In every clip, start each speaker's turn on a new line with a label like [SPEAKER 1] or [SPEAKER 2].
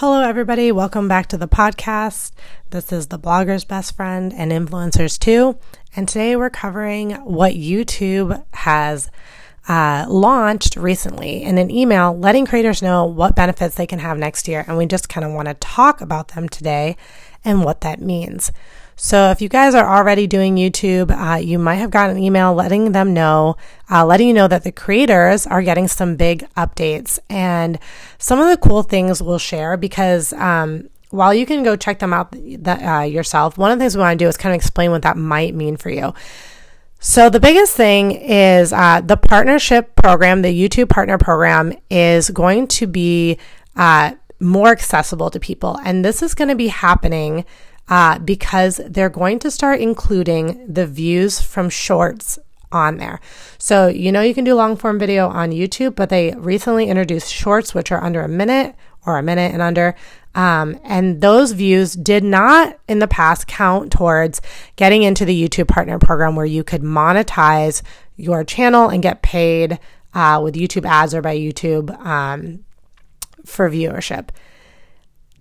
[SPEAKER 1] Hello, everybody. Welcome back to the podcast. This is the blogger's best friend and influencers too. And today we're covering what YouTube has uh, launched recently in an email letting creators know what benefits they can have next year. And we just kind of want to talk about them today and what that means. So if you guys are already doing YouTube, uh, you might have gotten an email letting them know, uh, letting you know that the creators are getting some big updates and some of the cool things we'll share because, um, while you can go check them out uh, yourself, one of the things we want to do is kind of explain what that might mean for you. So the biggest thing is uh, the partnership program, the YouTube partner program, is going to be uh, more accessible to people, and this is going to be happening uh, because they're going to start including the views from shorts on there. So, you know, you can do long form video on YouTube, but they recently introduced shorts, which are under a minute or a minute and under. Um, and those views did not in the past count towards getting into the YouTube partner program where you could monetize your channel and get paid uh, with YouTube ads or by YouTube um, for viewership.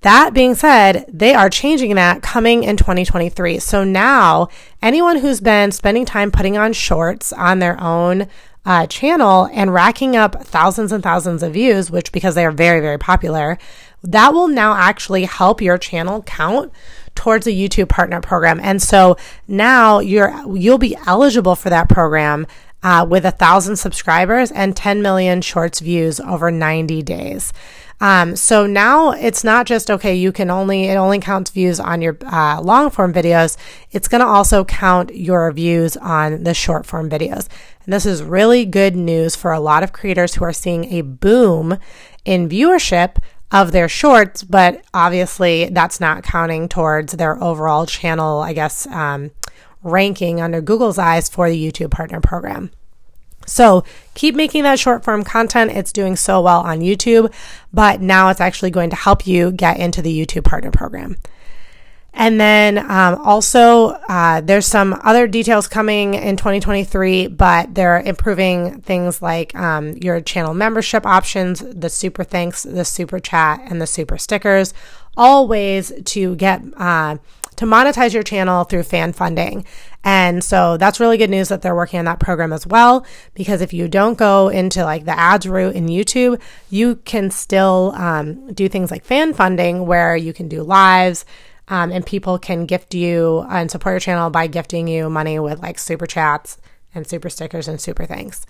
[SPEAKER 1] That being said, they are changing that coming in 2023. So now, anyone who's been spending time putting on shorts on their own uh, channel and racking up thousands and thousands of views, which because they are very, very popular, that will now actually help your channel count towards a YouTube partner program. And so now you're you'll be eligible for that program uh, with a thousand subscribers and 10 million shorts views over 90 days. Um, so now it's not just okay. You can only it only counts views on your uh, long form videos. It's going to also count your views on the short form videos. And this is really good news for a lot of creators who are seeing a boom in viewership of their shorts, but obviously that's not counting towards their overall channel, I guess, um, ranking under Google's eyes for the YouTube Partner Program. So keep making that short form content. It's doing so well on YouTube, but now it's actually going to help you get into the YouTube Partner Program. And then um, also, uh, there's some other details coming in 2023, but they're improving things like um, your channel membership options, the super thanks, the super chat, and the super stickers. All ways to get uh, to monetize your channel through fan funding. And so that's really good news that they're working on that program as well. Because if you don't go into like the ads route in YouTube, you can still um, do things like fan funding where you can do lives. Um, and people can gift you and support your channel by gifting you money with like super chats and super stickers and super thanks.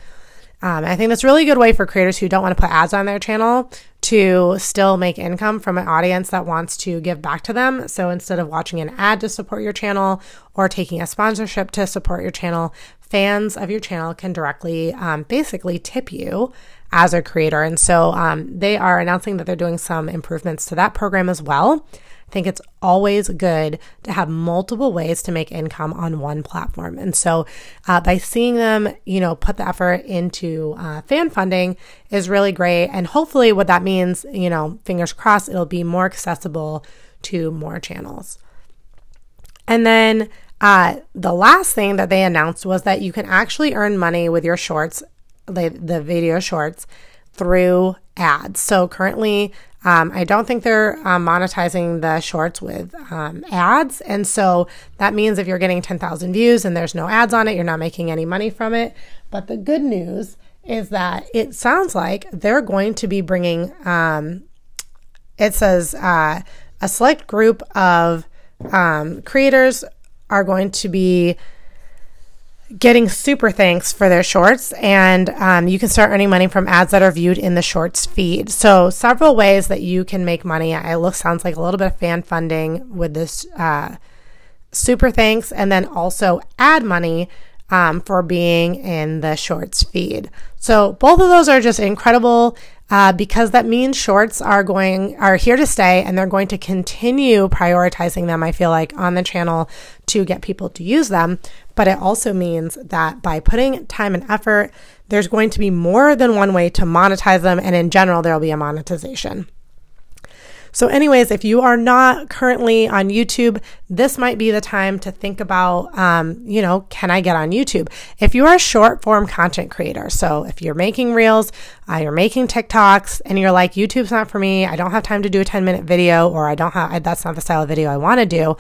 [SPEAKER 1] Um, I think that's a really good way for creators who don't want to put ads on their channel to still make income from an audience that wants to give back to them. So instead of watching an ad to support your channel or taking a sponsorship to support your channel, fans of your channel can directly um, basically tip you as a creator. And so um, they are announcing that they're doing some improvements to that program as well. Think it's always good to have multiple ways to make income on one platform. And so uh, by seeing them, you know, put the effort into uh, fan funding is really great. And hopefully, what that means, you know, fingers crossed, it'll be more accessible to more channels. And then uh, the last thing that they announced was that you can actually earn money with your shorts, the, the video shorts, through ads. So currently, um, I don't think they're um, monetizing the shorts with um, ads. And so that means if you're getting 10,000 views and there's no ads on it, you're not making any money from it. But the good news is that it sounds like they're going to be bringing, um, it says, uh, a select group of um, creators are going to be getting super thanks for their shorts, and um, you can start earning money from ads that are viewed in the shorts feed. So, several ways that you can make money. It looks sounds like a little bit of fan funding with this uh, super thanks, and then also ad money um, for being in the shorts feed. So, both of those are just incredible. Uh, because that means shorts are going are here to stay and they're going to continue prioritizing them i feel like on the channel to get people to use them but it also means that by putting time and effort, there's going to be more than one way to monetize them. And in general, there will be a monetization. So, anyways, if you are not currently on YouTube, this might be the time to think about, um, you know, can I get on YouTube? If you are a short form content creator, so if you're making reels, uh, you're making TikToks, and you're like, YouTube's not for me, I don't have time to do a 10 minute video, or I don't have, that's not the style of video I want to do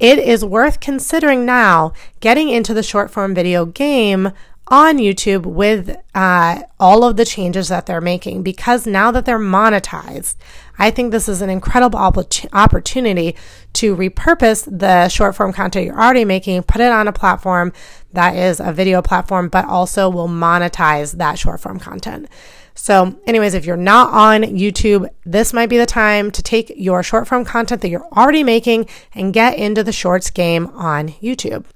[SPEAKER 1] it is worth considering now getting into the short form video game on YouTube with uh, all of the changes that they're making because now that they're monetized, I think this is an incredible opportunity to repurpose the short form content you're already making, put it on a platform that is a video platform, but also will monetize that short form content. So, anyways, if you're not on YouTube, this might be the time to take your short form content that you're already making and get into the shorts game on YouTube.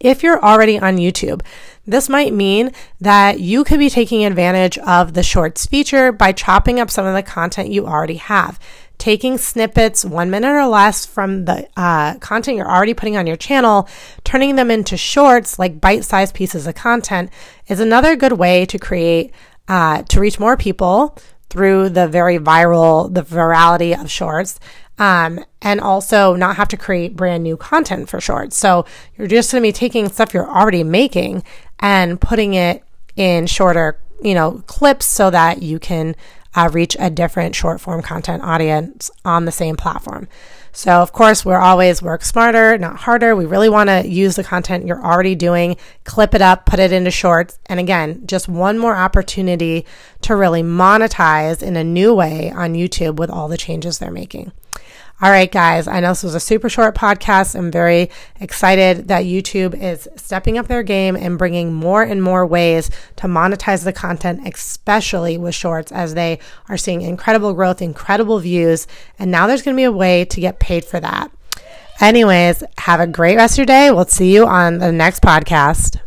[SPEAKER 1] If you're already on YouTube, this might mean that you could be taking advantage of the shorts feature by chopping up some of the content you already have. Taking snippets, one minute or less, from the uh, content you're already putting on your channel, turning them into shorts, like bite sized pieces of content, is another good way to create, uh, to reach more people through the very viral, the virality of shorts um, and also not have to create brand new content for shorts. So you're just going to be taking stuff you're already making and putting it in shorter, you know, clips so that you can uh, reach a different short form content audience on the same platform. So, of course, we're always work smarter, not harder. We really want to use the content you're already doing, clip it up, put it into shorts. And again, just one more opportunity to really monetize in a new way on YouTube with all the changes they're making. All right, guys, I know this was a super short podcast. I'm very excited that YouTube is stepping up their game and bringing more and more ways to monetize the content, especially with shorts, as they are seeing incredible growth, incredible views. And now there's going to be a way to get paid for that. Anyways, have a great rest of your day. We'll see you on the next podcast.